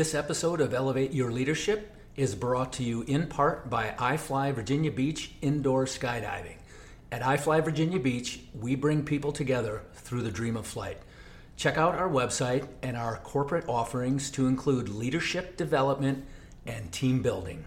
This episode of Elevate Your Leadership is brought to you in part by iFly Virginia Beach Indoor Skydiving. At iFly Virginia Beach, we bring people together through the dream of flight. Check out our website and our corporate offerings to include leadership development and team building.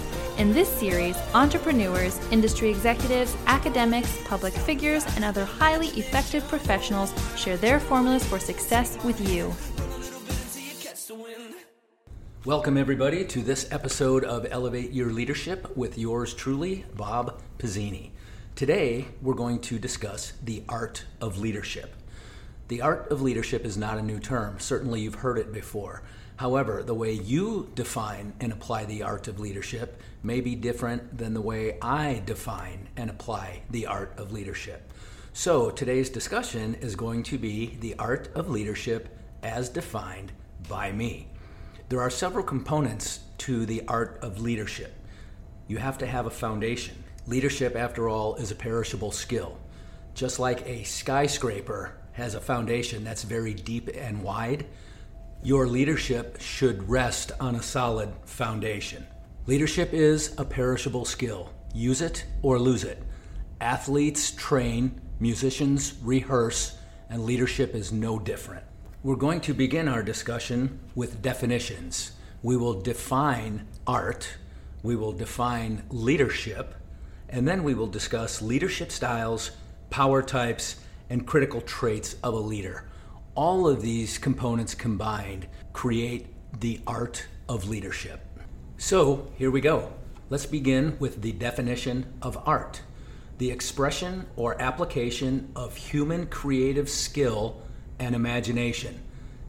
In this series, entrepreneurs, industry executives, academics, public figures, and other highly effective professionals share their formulas for success with you. Welcome, everybody, to this episode of Elevate Your Leadership with yours truly, Bob Pizzini. Today, we're going to discuss the art of leadership. The art of leadership is not a new term. Certainly, you've heard it before. However, the way you define and apply the art of leadership may be different than the way I define and apply the art of leadership. So, today's discussion is going to be the art of leadership as defined by me. There are several components to the art of leadership. You have to have a foundation. Leadership, after all, is a perishable skill. Just like a skyscraper has a foundation that's very deep and wide, your leadership should rest on a solid foundation. Leadership is a perishable skill. Use it or lose it. Athletes train, musicians rehearse, and leadership is no different. We're going to begin our discussion with definitions. We will define art, we will define leadership, and then we will discuss leadership styles, power types, and critical traits of a leader. All of these components combined create the art of leadership. So, here we go. Let's begin with the definition of art the expression or application of human creative skill and imagination,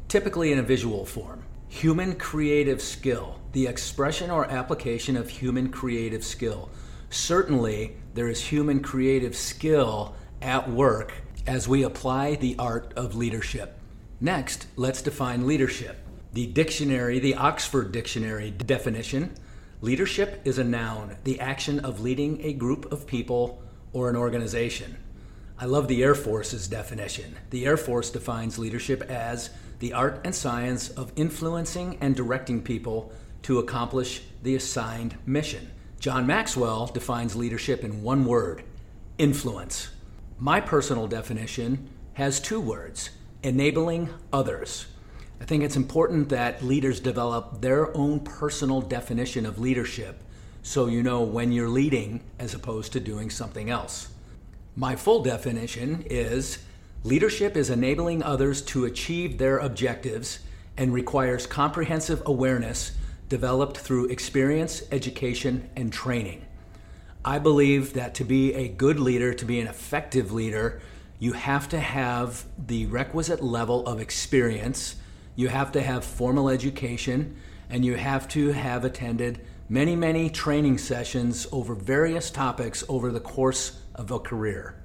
typically in a visual form. Human creative skill, the expression or application of human creative skill. Certainly, there is human creative skill at work as we apply the art of leadership. Next, let's define leadership. The dictionary, the Oxford Dictionary definition leadership is a noun, the action of leading a group of people or an organization. I love the Air Force's definition. The Air Force defines leadership as the art and science of influencing and directing people to accomplish the assigned mission. John Maxwell defines leadership in one word influence. My personal definition has two words enabling others. I think it's important that leaders develop their own personal definition of leadership so you know when you're leading as opposed to doing something else. My full definition is leadership is enabling others to achieve their objectives and requires comprehensive awareness developed through experience, education, and training. I believe that to be a good leader, to be an effective leader, you have to have the requisite level of experience, you have to have formal education, and you have to have attended many, many training sessions over various topics over the course of a career.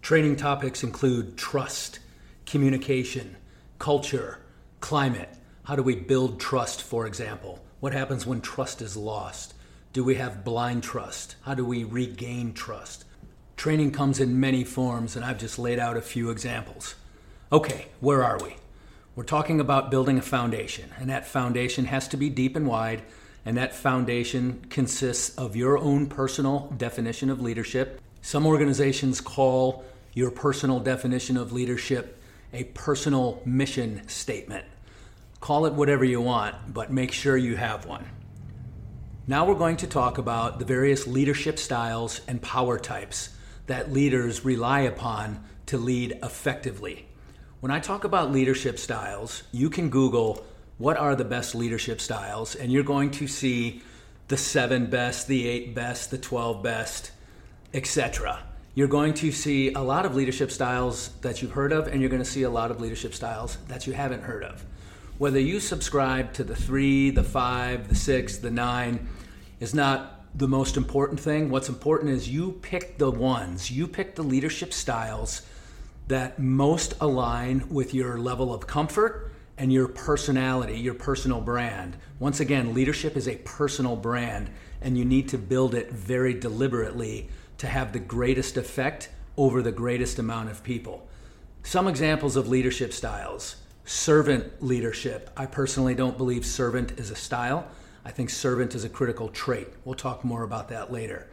Training topics include trust, communication, culture, climate. How do we build trust, for example? What happens when trust is lost? Do we have blind trust? How do we regain trust? Training comes in many forms, and I've just laid out a few examples. Okay, where are we? We're talking about building a foundation, and that foundation has to be deep and wide, and that foundation consists of your own personal definition of leadership. Some organizations call your personal definition of leadership a personal mission statement. Call it whatever you want, but make sure you have one. Now we're going to talk about the various leadership styles and power types that leaders rely upon to lead effectively. When I talk about leadership styles, you can Google what are the best leadership styles, and you're going to see the seven best, the eight best, the 12 best, etc. You're going to see a lot of leadership styles that you've heard of, and you're going to see a lot of leadership styles that you haven't heard of. Whether you subscribe to the three, the five, the six, the nine is not the most important thing. What's important is you pick the ones, you pick the leadership styles that most align with your level of comfort and your personality, your personal brand. Once again, leadership is a personal brand, and you need to build it very deliberately to have the greatest effect over the greatest amount of people. Some examples of leadership styles servant leadership. I personally don't believe servant is a style. I think servant is a critical trait. We'll talk more about that later.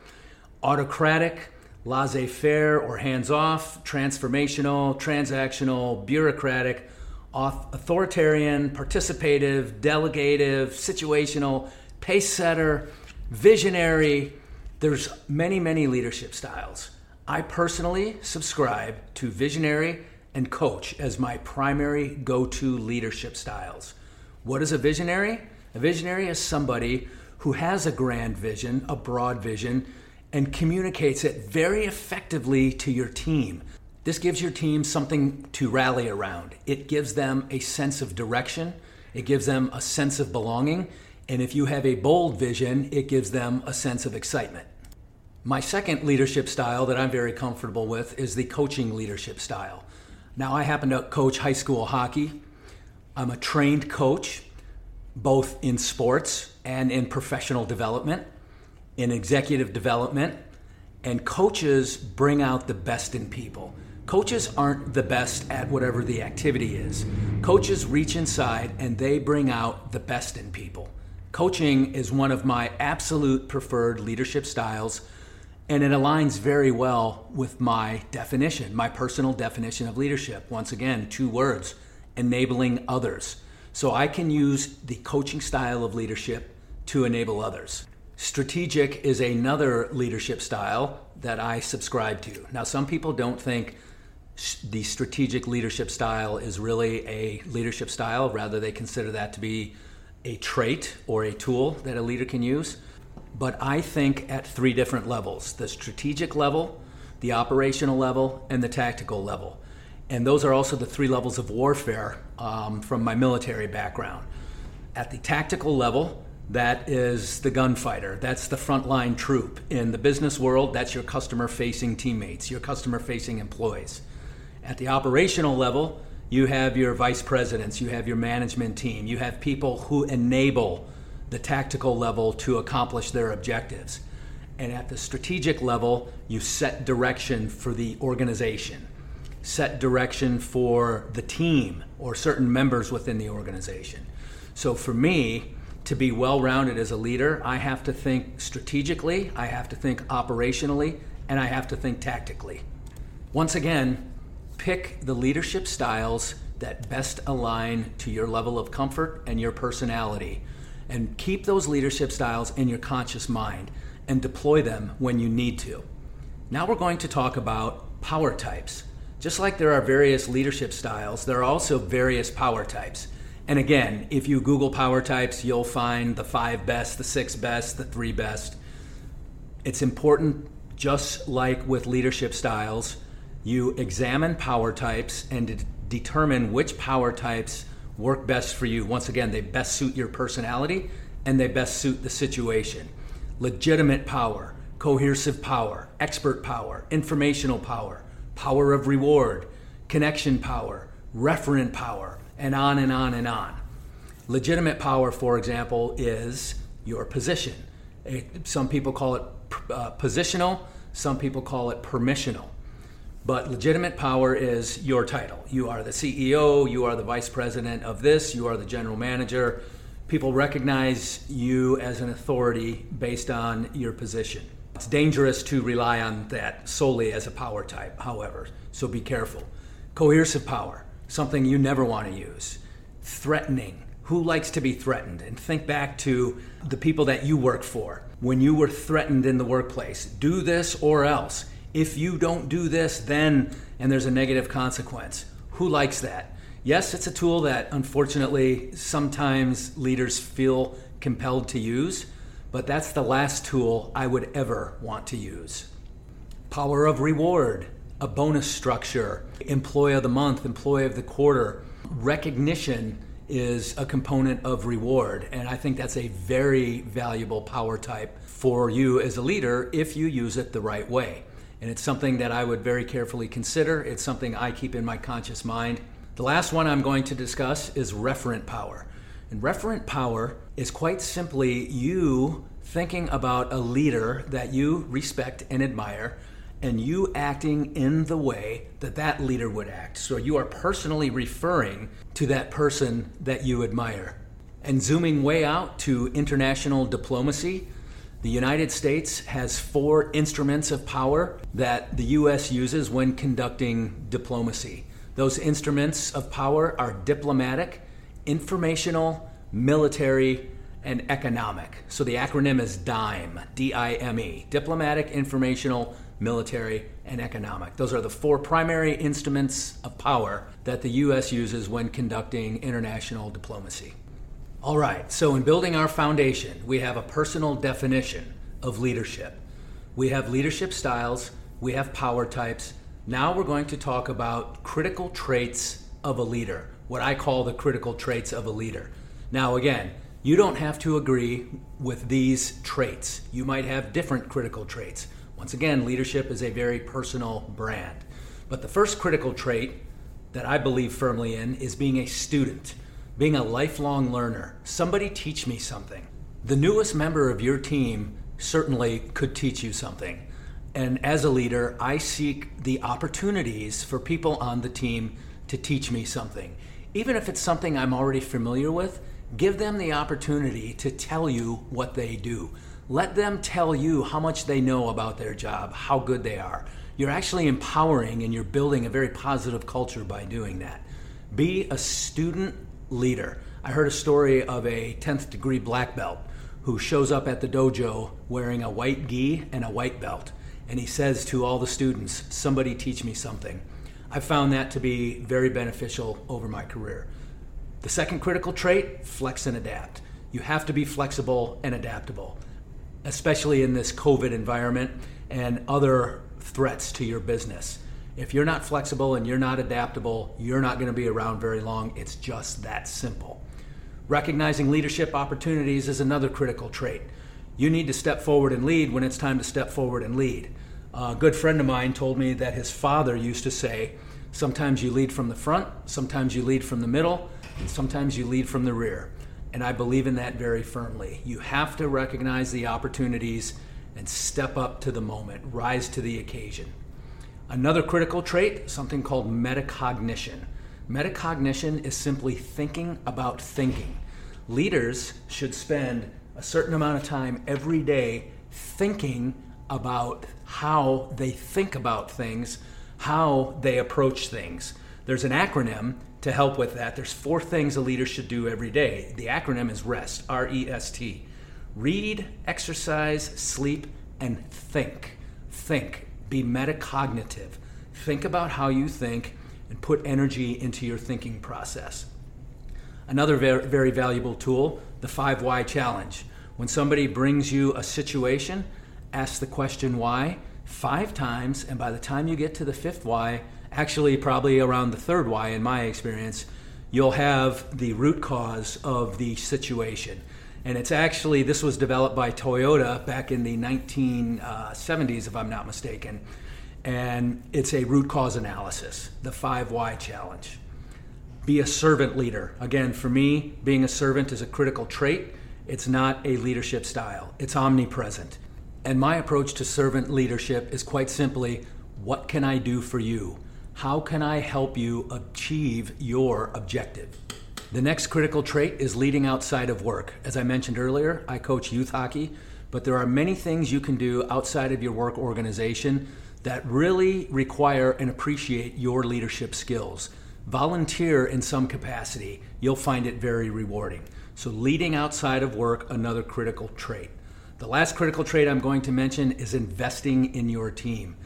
Autocratic, laissez faire or hands off, transformational, transactional, bureaucratic, authoritarian, participative, delegative, situational, pace setter, visionary. There's many, many leadership styles. I personally subscribe to visionary and coach as my primary go to leadership styles. What is a visionary? A visionary is somebody who has a grand vision, a broad vision, and communicates it very effectively to your team. This gives your team something to rally around. It gives them a sense of direction, it gives them a sense of belonging, and if you have a bold vision, it gives them a sense of excitement. My second leadership style that I'm very comfortable with is the coaching leadership style. Now, I happen to coach high school hockey. I'm a trained coach, both in sports and in professional development in executive development, and coaches bring out the best in people. Coaches aren't the best at whatever the activity is. Coaches reach inside and they bring out the best in people. Coaching is one of my absolute preferred leadership styles, and it aligns very well with my definition, my personal definition of leadership. Once again, two words enabling others. So I can use the coaching style of leadership to enable others. Strategic is another leadership style that I subscribe to. Now, some people don't think the strategic leadership style is really a leadership style, rather, they consider that to be a trait or a tool that a leader can use. But I think at three different levels the strategic level, the operational level, and the tactical level. And those are also the three levels of warfare um, from my military background. At the tactical level, that is the gunfighter. That's the frontline troop. In the business world, that's your customer facing teammates, your customer facing employees. At the operational level, you have your vice presidents, you have your management team, you have people who enable the tactical level to accomplish their objectives. And at the strategic level, you set direction for the organization, set direction for the team or certain members within the organization. So for me, to be well rounded as a leader, I have to think strategically, I have to think operationally, and I have to think tactically. Once again, pick the leadership styles that best align to your level of comfort and your personality. And keep those leadership styles in your conscious mind and deploy them when you need to. Now we're going to talk about power types. Just like there are various leadership styles, there are also various power types. And again, if you Google power types, you'll find the five best, the six best, the three best. It's important, just like with leadership styles, you examine power types and de- determine which power types work best for you. Once again, they best suit your personality and they best suit the situation. Legitimate power, coercive power, expert power, informational power, power of reward, connection power, referent power and on and on and on. Legitimate power, for example, is your position. It, some people call it uh, positional, some people call it permissional. But legitimate power is your title. You are the CEO, you are the vice president of this, you are the general manager. People recognize you as an authority based on your position. It's dangerous to rely on that solely as a power type, however, so be careful. Coercive power something you never want to use. Threatening. Who likes to be threatened? And think back to the people that you work for. When you were threatened in the workplace, do this or else. If you don't do this, then, and there's a negative consequence. Who likes that? Yes, it's a tool that unfortunately sometimes leaders feel compelled to use, but that's the last tool I would ever want to use. Power of reward a bonus structure, employee of the month, employee of the quarter. Recognition is a component of reward. And I think that's a very valuable power type for you as a leader if you use it the right way. And it's something that I would very carefully consider. It's something I keep in my conscious mind. The last one I'm going to discuss is referent power. And referent power is quite simply you thinking about a leader that you respect and admire and you acting in the way that that leader would act. So you are personally referring to that person that you admire. And zooming way out to international diplomacy, the United States has four instruments of power that the U.S. uses when conducting diplomacy. Those instruments of power are diplomatic, informational, military, and economic. So the acronym is DIME, D I M E diplomatic, informational, military, and economic. Those are the four primary instruments of power that the U.S. uses when conducting international diplomacy. All right, so in building our foundation, we have a personal definition of leadership. We have leadership styles, we have power types. Now we're going to talk about critical traits of a leader, what I call the critical traits of a leader. Now, again, you don't have to agree with these traits. You might have different critical traits. Once again, leadership is a very personal brand. But the first critical trait that I believe firmly in is being a student, being a lifelong learner. Somebody teach me something. The newest member of your team certainly could teach you something. And as a leader, I seek the opportunities for people on the team to teach me something. Even if it's something I'm already familiar with, give them the opportunity to tell you what they do. Let them tell you how much they know about their job, how good they are. You're actually empowering and you're building a very positive culture by doing that. Be a student leader. I heard a story of a 10th degree black belt who shows up at the dojo wearing a white gi and a white belt. And he says to all the students, Somebody teach me something. I found that to be very beneficial over my career. The second critical trait flex and adapt. You have to be flexible and adaptable especially in this COVID environment and other threats to your business. If you're not flexible and you're not adaptable, you're not going to be around very long. It's just that simple. Recognizing leadership opportunities is another critical trait. You need to step forward and lead when it's time to step forward and lead. A good friend of mine told me that his father used to say, Sometimes you lead from the front, sometimes you lead from the middle, and sometimes you lead from the rear. And I believe in that very firmly. You have to recognize the opportunities and step up to the moment, rise to the occasion. Another critical trait, something called metacognition. Metacognition is simply thinking about thinking. Leaders should spend a certain amount of time every day thinking about how they think about things, how they approach things. There's an acronym to help with that. There's four things a leader should do every day. The acronym is REST, R E S T. Read, exercise, sleep, and think. Think. Be metacognitive. Think about how you think and put energy into your thinking process. Another very, very valuable tool, the 5 why challenge. When somebody brings you a situation, ask the question why five times, and by the time you get to the fifth why, actually probably around the third why in my experience you'll have the root cause of the situation and it's actually this was developed by toyota back in the 1970s if i'm not mistaken. And it's a root cause analysis the five why challenge. Be a servant leader. Again for me being a servant is a critical trait. It's not a leadership style. It's omnipresent. And my approach to servant leadership is quite simply what can i do for you? How can I help you achieve your objective? The next critical trait is leading outside of work. As I mentioned earlier, I coach youth hockey, but there are many things you can do outside of your work organization that really require and appreciate your leadership skills. Volunteer in some capacity, you'll find it very rewarding. So, leading outside of work, another critical trait. The last critical trait I'm going to mention is investing in your team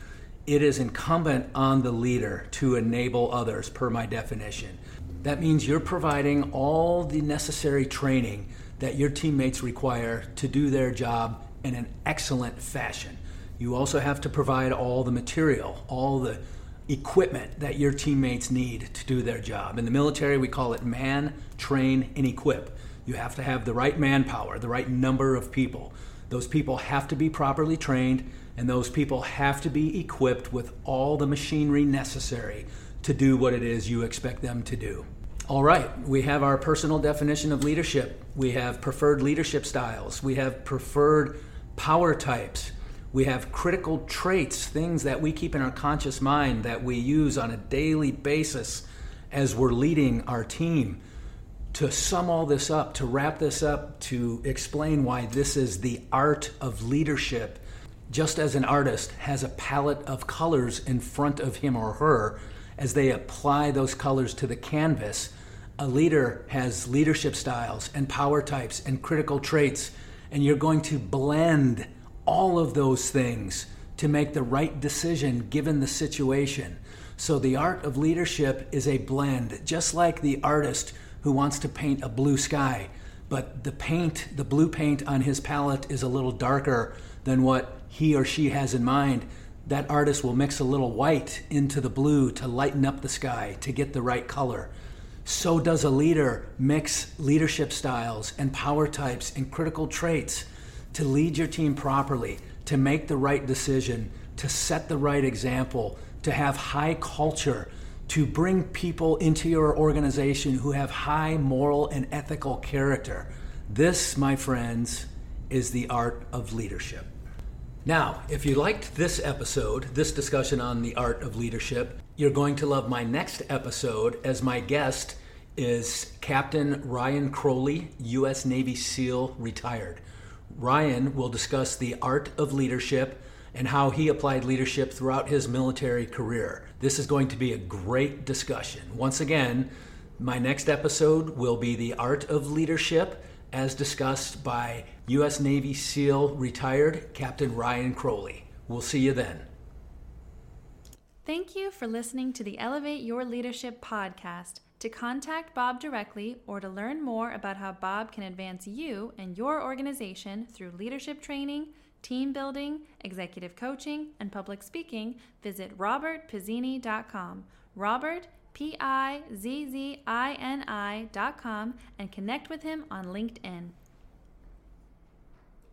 it is incumbent on the leader to enable others, per my definition. That means you're providing all the necessary training that your teammates require to do their job in an excellent fashion. You also have to provide all the material, all the equipment that your teammates need to do their job. In the military, we call it man, train, and equip. You have to have the right manpower, the right number of people. Those people have to be properly trained, and those people have to be equipped with all the machinery necessary to do what it is you expect them to do. All right, we have our personal definition of leadership. We have preferred leadership styles. We have preferred power types. We have critical traits, things that we keep in our conscious mind that we use on a daily basis as we're leading our team. To sum all this up, to wrap this up, to explain why this is the art of leadership, just as an artist has a palette of colors in front of him or her, as they apply those colors to the canvas, a leader has leadership styles and power types and critical traits, and you're going to blend all of those things to make the right decision given the situation. So, the art of leadership is a blend, just like the artist who wants to paint a blue sky, but the paint, the blue paint on his palette is a little darker than what he or she has in mind. That artist will mix a little white into the blue to lighten up the sky to get the right color. So does a leader mix leadership styles and power types and critical traits to lead your team properly, to make the right decision, to set the right example, to have high culture, to bring people into your organization who have high moral and ethical character. This, my friends, is the art of leadership. Now, if you liked this episode, this discussion on the art of leadership, you're going to love my next episode as my guest is Captain Ryan Crowley, U.S. Navy SEAL retired. Ryan will discuss the art of leadership and how he applied leadership throughout his military career. This is going to be a great discussion. Once again, my next episode will be the art of leadership as discussed by U.S. Navy SEAL retired Captain Ryan Crowley. We'll see you then. Thank you for listening to the Elevate Your Leadership podcast. To contact Bob directly or to learn more about how Bob can advance you and your organization through leadership training, team building, executive coaching, and public speaking, visit robertpizzini.com. Robert, P I Z Z I N I.com, and connect with him on LinkedIn.